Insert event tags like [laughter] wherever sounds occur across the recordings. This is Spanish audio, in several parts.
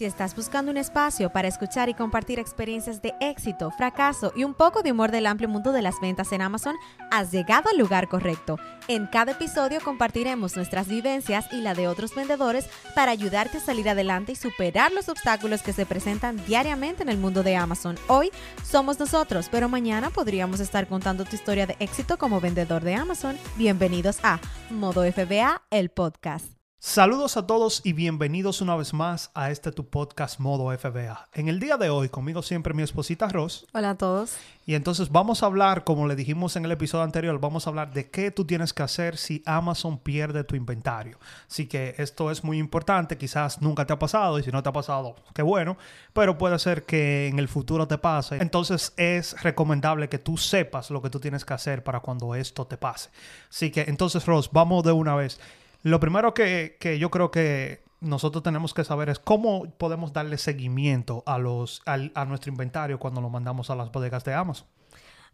Si estás buscando un espacio para escuchar y compartir experiencias de éxito, fracaso y un poco de humor del amplio mundo de las ventas en Amazon, has llegado al lugar correcto. En cada episodio compartiremos nuestras vivencias y la de otros vendedores para ayudarte a salir adelante y superar los obstáculos que se presentan diariamente en el mundo de Amazon. Hoy somos nosotros, pero mañana podríamos estar contando tu historia de éxito como vendedor de Amazon. Bienvenidos a Modo FBA, el podcast. Saludos a todos y bienvenidos una vez más a este tu podcast Modo FBA. En el día de hoy, conmigo siempre mi esposita Ross. Hola a todos. Y entonces vamos a hablar, como le dijimos en el episodio anterior, vamos a hablar de qué tú tienes que hacer si Amazon pierde tu inventario. Así que esto es muy importante, quizás nunca te ha pasado y si no te ha pasado, qué bueno, pero puede ser que en el futuro te pase. Entonces es recomendable que tú sepas lo que tú tienes que hacer para cuando esto te pase. Así que entonces Ross, vamos de una vez. Lo primero que, yo creo que nosotros tenemos que saber es cómo podemos darle seguimiento a, los, a, nuestro inventario cuando lo mandamos a las bodegas de Amazon.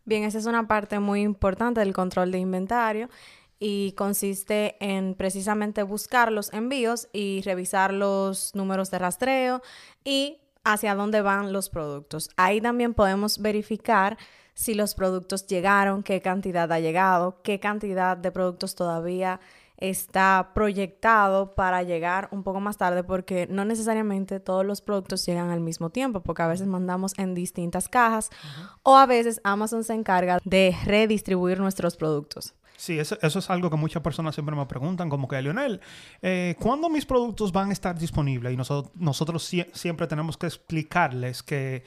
Bien, esa es una parte muy importante del control de inventario y consiste en precisamente buscar los envíos y revisar los números de rastreo y hacia dónde van los productos. Ahí también podemos verificar si los productos llegaron, qué cantidad ha llegado, qué cantidad de productos todavía está proyectado para llegar un poco más tarde porque no necesariamente todos los productos llegan al mismo tiempo porque a veces mandamos en distintas cajas o a veces Amazon se encarga de redistribuir nuestros productos. Sí, eso, es algo que muchas personas siempre me preguntan, como que, Lionel, eh, ¿cuándo mis productos van a estar disponibles? Y nosotros, nosotros siempre tenemos que explicarles que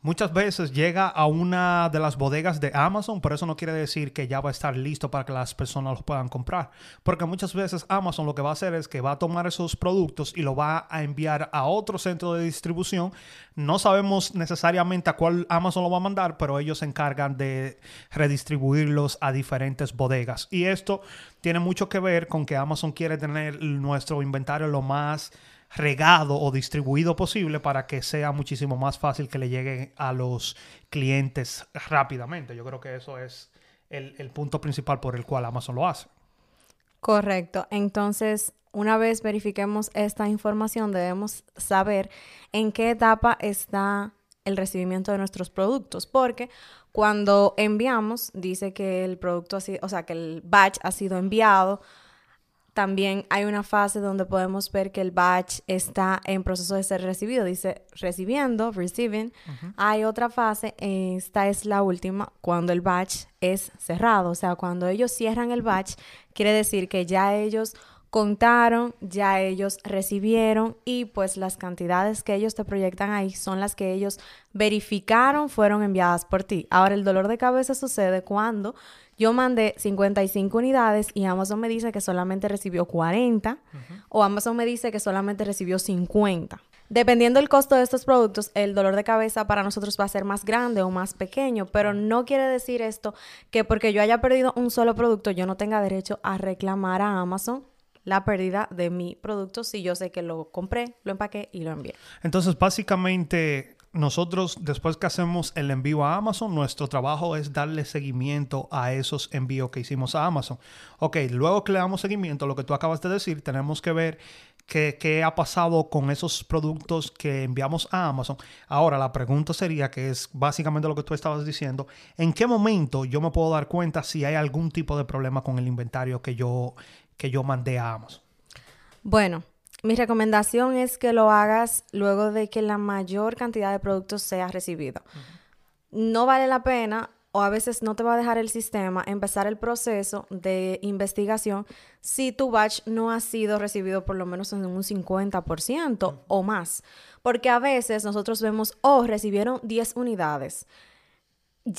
Muchas veces llega a una de las bodegas de Amazon, pero eso no quiere decir que ya va a estar listo para que las personas los puedan comprar. Porque muchas veces Amazon lo que va a hacer es que va a tomar esos productos y lo va a enviar a otro centro de distribución. No sabemos necesariamente a cuál Amazon lo va a mandar, pero ellos se encargan de redistribuirlos a diferentes bodegas. Y esto tiene mucho que ver con que Amazon quiere tener nuestro inventario lo más regado o distribuido posible para que sea muchísimo más fácil que le lleguen a los clientes rápidamente. Yo creo que eso es el, el punto principal por el cual Amazon lo hace. Correcto. Entonces, una vez verifiquemos esta información, debemos saber en qué etapa está el recibimiento de nuestros productos, porque cuando enviamos, dice que el producto así, o sea, que el batch ha sido enviado también hay una fase donde podemos ver que el batch está en proceso de ser recibido. Dice recibiendo, receiving. Hay otra fase, esta es la última, cuando el batch es cerrado. O sea, cuando ellos cierran el batch, quiere decir que ya ellos contaron, ya ellos recibieron y pues las cantidades que ellos te proyectan ahí son las que ellos verificaron fueron enviadas por ti. Ahora el dolor de cabeza sucede cuando yo mandé 55 unidades y Amazon me dice que solamente recibió 40 o Amazon me dice que solamente recibió 50. Dependiendo del costo de estos productos, el dolor de cabeza para nosotros va a ser más grande o más pequeño, pero no quiere decir esto que porque yo haya perdido un solo producto, yo no tenga derecho a reclamar a Amazon la pérdida de mi producto si yo sé que lo compré, lo empaqué y lo envié. Entonces, básicamente, nosotros, después que hacemos el envío a Amazon, nuestro trabajo es darle seguimiento a esos envíos que hicimos a Amazon. Ok, luego que le damos seguimiento, lo que tú acabas de decir, tenemos que ver qué, qué ha pasado con esos productos que enviamos a Amazon. Ahora, la pregunta sería, que es básicamente lo que tú estabas diciendo, ¿en qué momento yo me puedo dar cuenta si hay algún tipo de problema con el inventario que yo, que yo mandé a Amazon? Bueno, mi recomendación es que lo hagas luego de que la mayor cantidad de productos sea recibido. No vale la pena o a veces no te va a dejar el sistema empezar el proceso de investigación si tu batch no ha sido recibido por lo menos en un 50% o más. Porque a veces nosotros vemos, oh, recibieron 10 unidades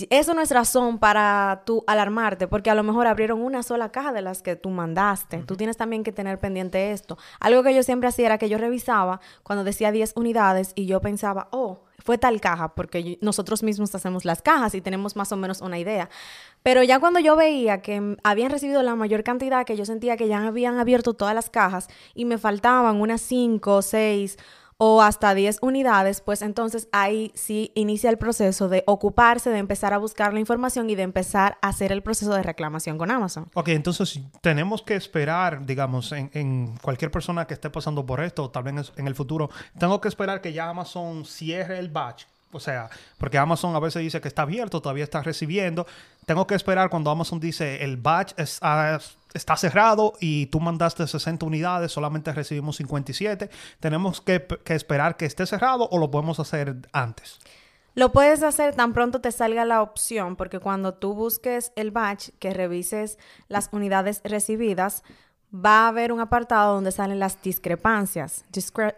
eso no es razón para tú alarmarte, porque a lo mejor abrieron una sola caja de las que tú mandaste. Tú tienes también que tener pendiente esto. Algo que yo siempre hacía era que yo revisaba cuando decía 10 unidades y yo pensaba, oh, fue tal caja, porque nosotros mismos hacemos las cajas y tenemos más o menos una idea. Pero ya cuando yo veía que habían recibido la mayor cantidad, que yo sentía que ya habían abierto todas las cajas y me faltaban unas 5 o 6 o hasta 10 unidades, pues entonces ahí sí inicia el proceso de ocuparse, de empezar a buscar la información y de empezar a hacer el proceso de reclamación con Amazon. Ok, entonces tenemos que esperar, digamos, en, cualquier persona que esté pasando por esto, tal vez en el futuro, tengo que esperar que ya Amazon cierre el batch o sea, porque Amazon a veces dice que está abierto, todavía está recibiendo. Tengo que esperar cuando Amazon dice el batch ah, está cerrado y tú mandaste 60 unidades, solamente recibimos 57. Tenemos que, esperar que esté cerrado o lo podemos hacer antes. Lo puedes hacer tan pronto te salga la opción, porque cuando tú busques el batch, que revises las unidades recibidas, va a haber un apartado donde salen las discrepancias,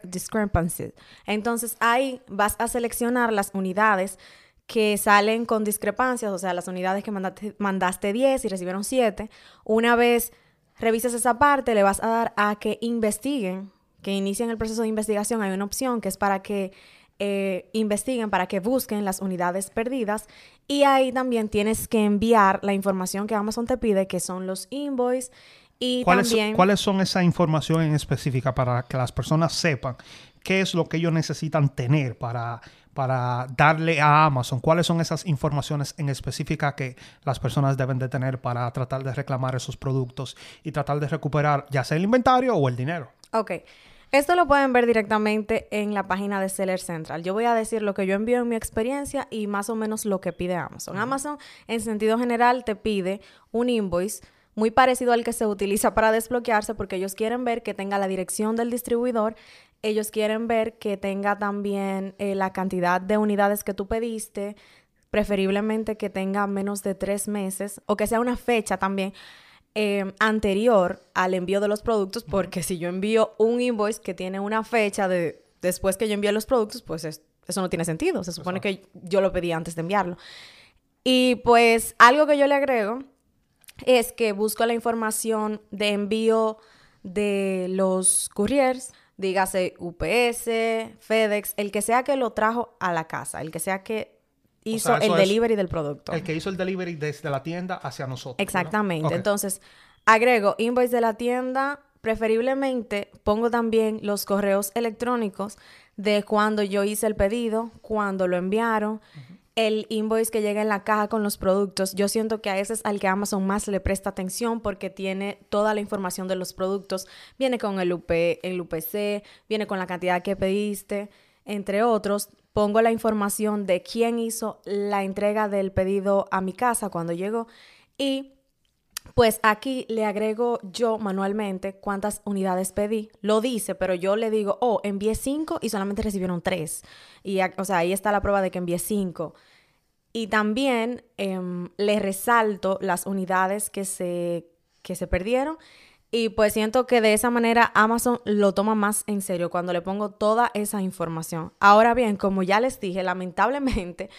discrepancies. Entonces ahí vas a seleccionar las unidades que salen con discrepancias, o sea, las unidades que mandaste, mandaste 10 y recibieron 7. Una vez revises esa parte, le vas a dar a que investiguen, que inicien el proceso de investigación. Hay una opción que es para que eh, investiguen, para que busquen las unidades perdidas. Y ahí también tienes que enviar la información que Amazon te pide, que son los invoices ¿Cuáles, ¿Cuáles son esa información en específica para que las personas sepan qué es lo que ellos necesitan tener para, para darle a Amazon? ¿Cuáles son esas informaciones en específica que las personas deben de tener para tratar de reclamar esos productos y tratar de recuperar ya sea el inventario o el dinero? Ok. Esto lo pueden ver directamente en la página de Seller Central. Yo voy a decir lo que yo envío en mi experiencia y más o menos lo que pide Amazon. Amazon, en sentido general, te pide un invoice muy parecido al que se utiliza para desbloquearse porque ellos quieren ver que tenga la dirección del distribuidor, ellos quieren ver que tenga también eh, la cantidad de unidades que tú pediste, preferiblemente que tenga menos de tres meses o que sea una fecha también em, anterior al envío de los productos, porque si yo envío un invoice que tiene una fecha de después que yo envíe los productos, pues eso no tiene sentido. Se supone que yo lo pedí antes de enviarlo. Y pues algo que yo le agrego es que busco la información de envío de los couriers, dígase UPS, FedEx, el que sea que lo trajo a la casa, el que sea que hizo el delivery del producto. El que hizo el delivery desde la tienda hacia nosotros. Exactamente. Entonces, agrego invoice de la tienda, preferiblemente pongo también los correos electrónicos de cuando yo hice el pedido, cuando lo enviaron el invoice que llega en la caja con los productos, yo siento que a ese es al que Amazon más le presta atención porque tiene toda la información de los productos, viene con el, el UPC, viene con la cantidad que pediste, entre otros. Pongo la información de quién hizo la entrega del pedido a mi casa cuando llegó y pues aquí le agrego yo manualmente cuántas unidades pedí. Lo dice, pero yo le digo, oh, envié cinco y solamente recibieron tres. Y, o sea, ahí está la prueba de que envié cinco. Y también em, le resalto las unidades que se, que se perdieron. Y pues siento que de esa manera Amazon lo toma más en serio cuando le pongo toda esa información. Ahora bien, como ya les dije, lamentablemente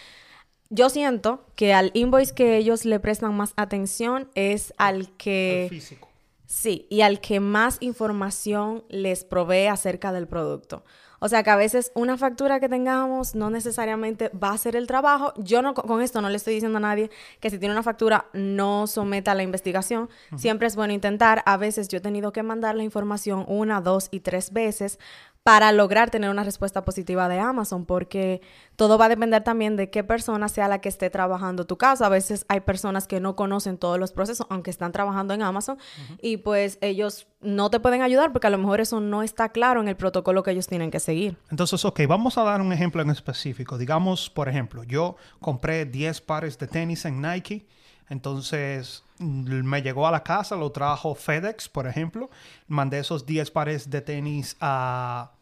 yo siento que al invoice que ellos le prestan más atención es al que... físico. Sí, y al que más información les provee acerca del producto. O sea que a veces una factura que tengamos no necesariamente va a hacer el trabajo. Yo no con esto no le estoy diciendo a nadie que si tiene una factura no someta a la investigación. Siempre es bueno intentar. A veces yo he tenido que mandar la información una, dos y tres veces para lograr tener una respuesta positiva de Amazon, porque todo va a depender también de qué persona sea la que esté trabajando tu caso. A veces hay personas que no conocen todos los procesos, aunque están trabajando en Amazon, y pues ellos no te pueden ayudar porque a lo mejor eso no está claro en el protocolo que ellos tienen que seguir. Entonces, ok, vamos a dar un ejemplo en específico. Digamos, por ejemplo, yo compré 10 pares de tenis en Nike. Entonces me llegó a la casa, lo trajo FedEx, por ejemplo. Mandé esos 10 pares de tenis a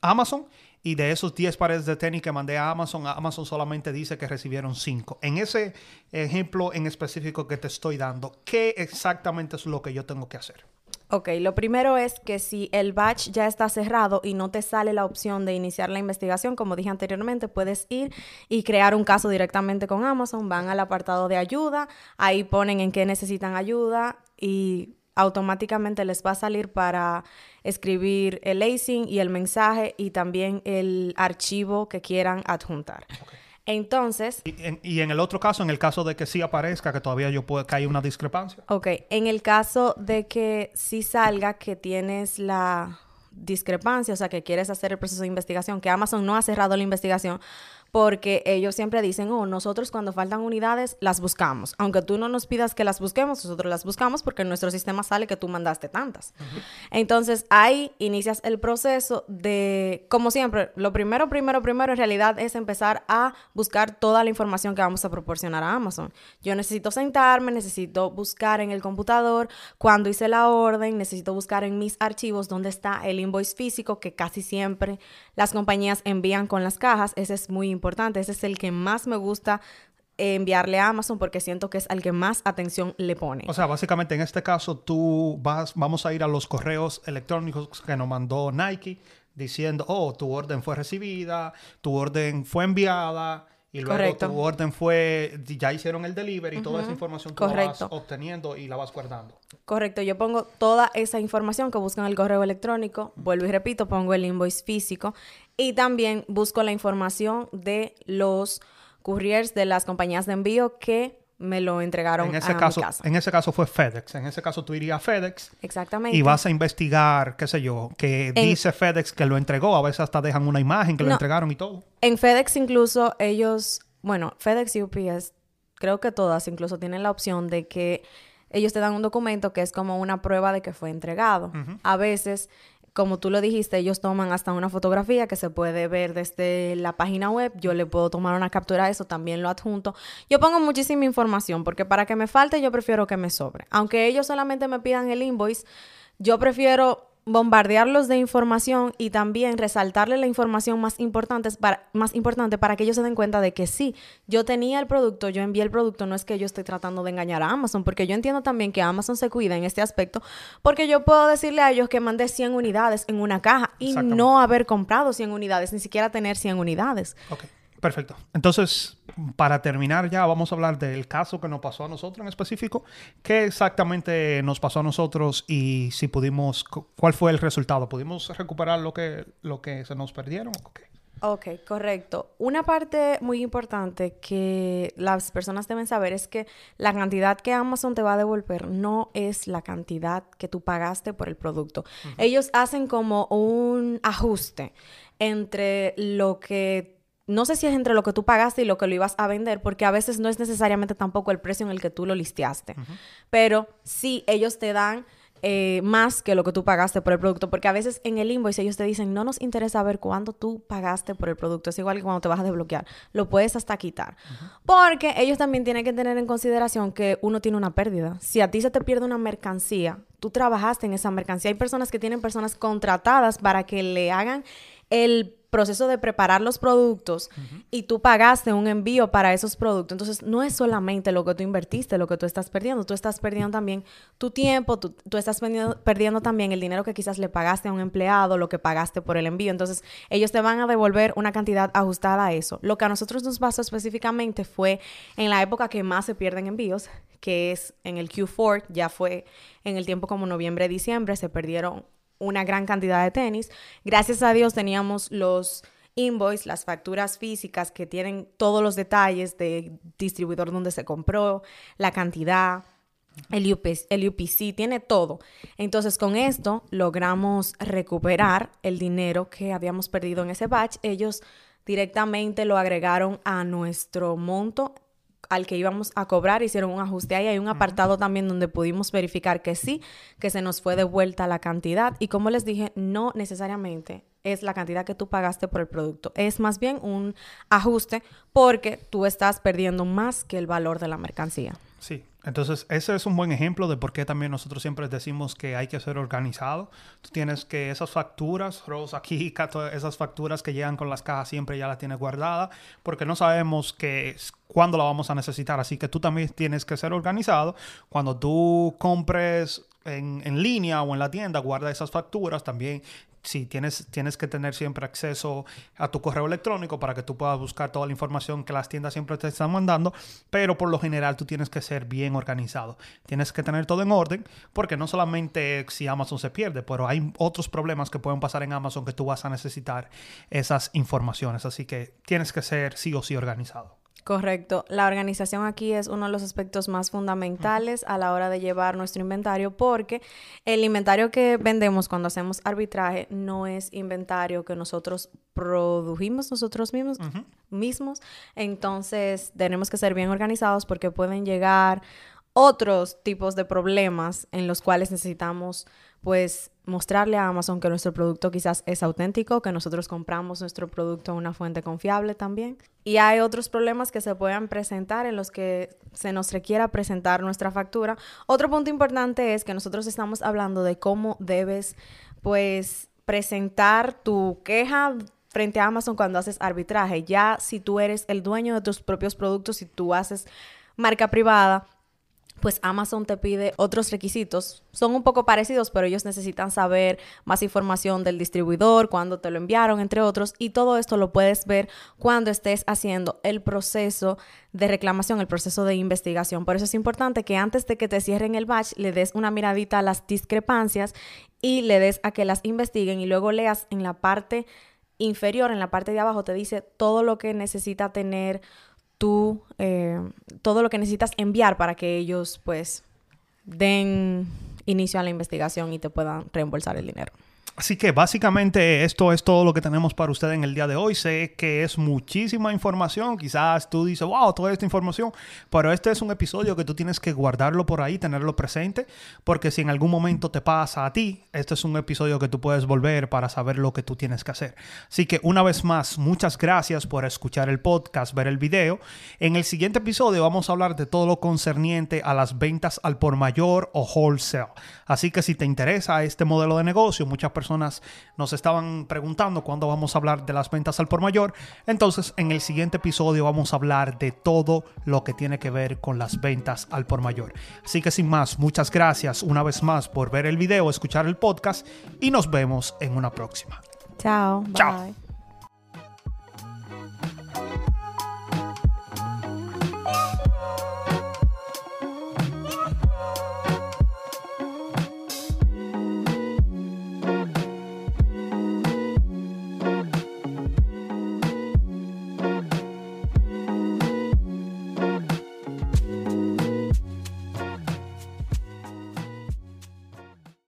Amazon y de esos 10 pares de tenis que mandé a Amazon, Amazon solamente dice que recibieron 5. En ese ejemplo en específico que te estoy dando, ¿qué exactamente es lo que yo tengo que hacer? Ok, lo primero es que si el batch ya está cerrado y no te sale la opción de iniciar la investigación, como dije anteriormente, puedes ir y crear un caso directamente con Amazon, van al apartado de ayuda, ahí ponen en qué necesitan ayuda y automáticamente les va a salir para escribir el lacing y el mensaje y también el archivo que quieran adjuntar. Entonces... Y en, el otro caso, en el caso de que sí aparezca, que todavía yo puedo, que hay una discrepancia. Ok, en el caso de que sí salga que tienes la discrepancia, o sea, que quieres hacer el proceso de investigación, que Amazon no ha cerrado la investigación, porque ellos siempre dicen, oh, nosotros cuando faltan unidades las buscamos. Aunque tú no nos pidas que las busquemos, nosotros las buscamos porque en nuestro sistema sale que tú mandaste tantas. Entonces ahí inicias el proceso de, como siempre, lo primero, primero, primero en realidad es empezar a buscar toda la información que vamos a proporcionar a Amazon. Yo necesito sentarme, necesito buscar en el computador cuando hice la orden, necesito buscar en mis archivos dónde está el invoice físico que casi siempre las compañías envían con las cajas. Ese es muy importante importante. Ese es el que más me gusta enviarle a Amazon porque siento que es al que más atención le pone. O sea, básicamente en este caso tú vas, vamos a ir a los correos electrónicos que nos mandó Nike diciendo, oh, tu orden fue recibida, tu orden fue enviada y luego tu orden fue, ya hicieron el delivery y toda esa información tú la vas obteniendo y la vas guardando. Correcto, yo pongo toda esa información que buscan el correo electrónico, vuelvo y repito, pongo el invoice físico y también busco la información de los couriers de las compañías de envío que me lo entregaron en ese a caso, mi casa. En ese caso fue FedEx. En ese caso tú irías a FedEx. Exactamente. Y vas a investigar, qué sé yo, que dice FedEx que lo entregó. A veces hasta dejan una imagen que lo entregaron y todo. En FedEx incluso ellos, bueno, FedEx y UPS, creo que todas incluso tienen la opción de que ellos te dan un documento que es como una prueba de que fue entregado. A veces como tú lo dijiste, ellos toman hasta una fotografía que se puede ver desde la página web. Yo le puedo tomar una captura de eso, también lo adjunto. Yo pongo muchísima información porque para que me falte yo prefiero que me sobre. Aunque ellos solamente me pidan el invoice, yo prefiero bombardearlos de información y también resaltarle la información más importante, para, más importante para que ellos se den cuenta de que sí, yo tenía el producto, yo envié el producto, no es que yo esté tratando de engañar a Amazon, porque yo entiendo también que Amazon se cuida en este aspecto, porque yo puedo decirle a ellos que mandé 100 unidades en una caja y no haber comprado 100 unidades, ni siquiera tener 100 unidades. Perfecto. Entonces, para terminar ya, vamos a hablar del caso que nos pasó a nosotros en específico. ¿Qué exactamente nos pasó a nosotros y si pudimos, cuál fue el resultado? ¿Pudimos recuperar lo que, lo que se nos perdieron? Okay. Ok, correcto. Una parte muy importante que las personas deben saber es que la cantidad que Amazon te va a devolver no es la cantidad que tú pagaste por el producto. Ellos hacen como un ajuste entre lo que no sé si es entre lo que tú pagaste y lo que lo ibas a vender, porque a veces no es necesariamente tampoco el precio en el que tú lo listeaste. Pero sí, ellos te dan eh, más que lo que tú pagaste por el producto, porque a veces en el invoice ellos te dicen, no nos interesa ver cuánto tú pagaste por el producto, es igual que cuando te vas a desbloquear, lo puedes hasta quitar, porque ellos también tienen que tener en consideración que uno tiene una pérdida. Si a ti se te pierde una mercancía, tú trabajaste en esa mercancía, hay personas que tienen personas contratadas para que le hagan el proceso de preparar los productos y tú pagaste un envío para esos productos. Entonces, no es solamente lo que tú invertiste, lo que tú estás perdiendo. Tú estás perdiendo también tu tiempo, tú, estás perdiendo, perdiendo, también el dinero que quizás le pagaste a un empleado, lo que pagaste por el envío. Entonces, ellos te van a devolver una cantidad ajustada a eso. Lo que a nosotros nos pasó específicamente fue en la época que más se pierden envíos, que es en el Q4, ya fue en el tiempo como noviembre, diciembre, se perdieron una gran cantidad de tenis. Gracias a Dios teníamos los invoice, las facturas físicas que tienen todos los detalles de distribuidor donde se compró, la cantidad, el, UPC, el UPC, tiene todo. Entonces con esto logramos recuperar el dinero que habíamos perdido en ese batch. Ellos directamente lo agregaron a nuestro monto al que íbamos a cobrar, hicieron un ajuste ahí. Hay un apartado también donde pudimos verificar que sí, que se nos fue de vuelta la cantidad. Y como les dije, no necesariamente es la cantidad que tú pagaste por el producto. Es más bien un ajuste porque tú estás perdiendo más que el valor de la mercancía. Sí, entonces ese es un buen ejemplo de por qué también nosotros siempre decimos que hay que ser organizado. Tú tienes que esas facturas, Rose aquí, [laughs] esas facturas que llegan con las cajas siempre ya las tienes guardadas porque no sabemos que cuándo la vamos a necesitar. Así que tú también tienes que ser organizado. Cuando tú compres en, en, línea o en la tienda, guarda esas facturas. También sí, tienes, tienes que tener siempre acceso a tu correo electrónico para que tú puedas buscar toda la información que las tiendas siempre te están mandando, pero por lo general tú tienes que ser bien organizado. Tienes que tener todo en orden, porque no solamente si Amazon se pierde, pero hay otros problemas que pueden pasar en Amazon que tú vas a necesitar esas informaciones, así que tienes que ser sí o sí organizado. Correcto. La organización aquí es uno de los aspectos más fundamentales a la hora de llevar nuestro inventario porque el inventario que vendemos cuando hacemos arbitraje no es inventario que nosotros produjimos nosotros mismos, mismos. Entonces tenemos que ser bien organizados porque pueden llegar otros tipos de problemas en los cuales necesitamos pues mostrarle a Amazon que nuestro producto quizás es auténtico, que nosotros compramos nuestro producto en una fuente confiable también. Y hay otros problemas que se puedan presentar en los que se nos requiera presentar nuestra factura. Otro punto importante es que nosotros estamos hablando de cómo debes pues presentar tu queja frente a Amazon cuando haces arbitraje. Ya si tú eres el dueño de tus propios productos, si tú haces marca privada, pues Amazon te pide otros requisitos. Son un poco parecidos, pero ellos necesitan saber más información del distribuidor, cuándo te lo enviaron, entre otros. Y todo esto lo puedes ver cuando estés haciendo el proceso de reclamación, el proceso de investigación. Por eso es importante que antes de que te cierren el batch, le des una miradita a las discrepancias y le des a que las investiguen y luego leas en la parte inferior, en la parte de abajo, te dice todo lo que necesita tener tú eh, todo lo que necesitas enviar para que ellos pues den inicio a la investigación y te puedan reembolsar el dinero. Así que básicamente esto es todo lo que tenemos para usted en el día de hoy. Sé que es muchísima información. Quizás tú dices, wow, toda esta información. Pero este es un episodio que tú tienes que guardarlo por ahí, tenerlo presente. Porque si en algún momento te pasa a ti, este es un episodio que tú puedes volver para saber lo que tú tienes que hacer. Así que una vez más, muchas gracias por escuchar el podcast, ver el video. En el siguiente episodio vamos a hablar de todo lo concerniente a las ventas al por mayor o wholesale. Así que si te interesa este modelo de negocio, muchas personas nos estaban preguntando cuándo vamos a hablar de las ventas al por mayor. Entonces, en el siguiente episodio vamos a hablar de todo lo que tiene que ver con las ventas al por mayor. Así que sin más, muchas gracias una vez más por ver el video, escuchar el podcast y nos vemos en una próxima. Chao. Chao.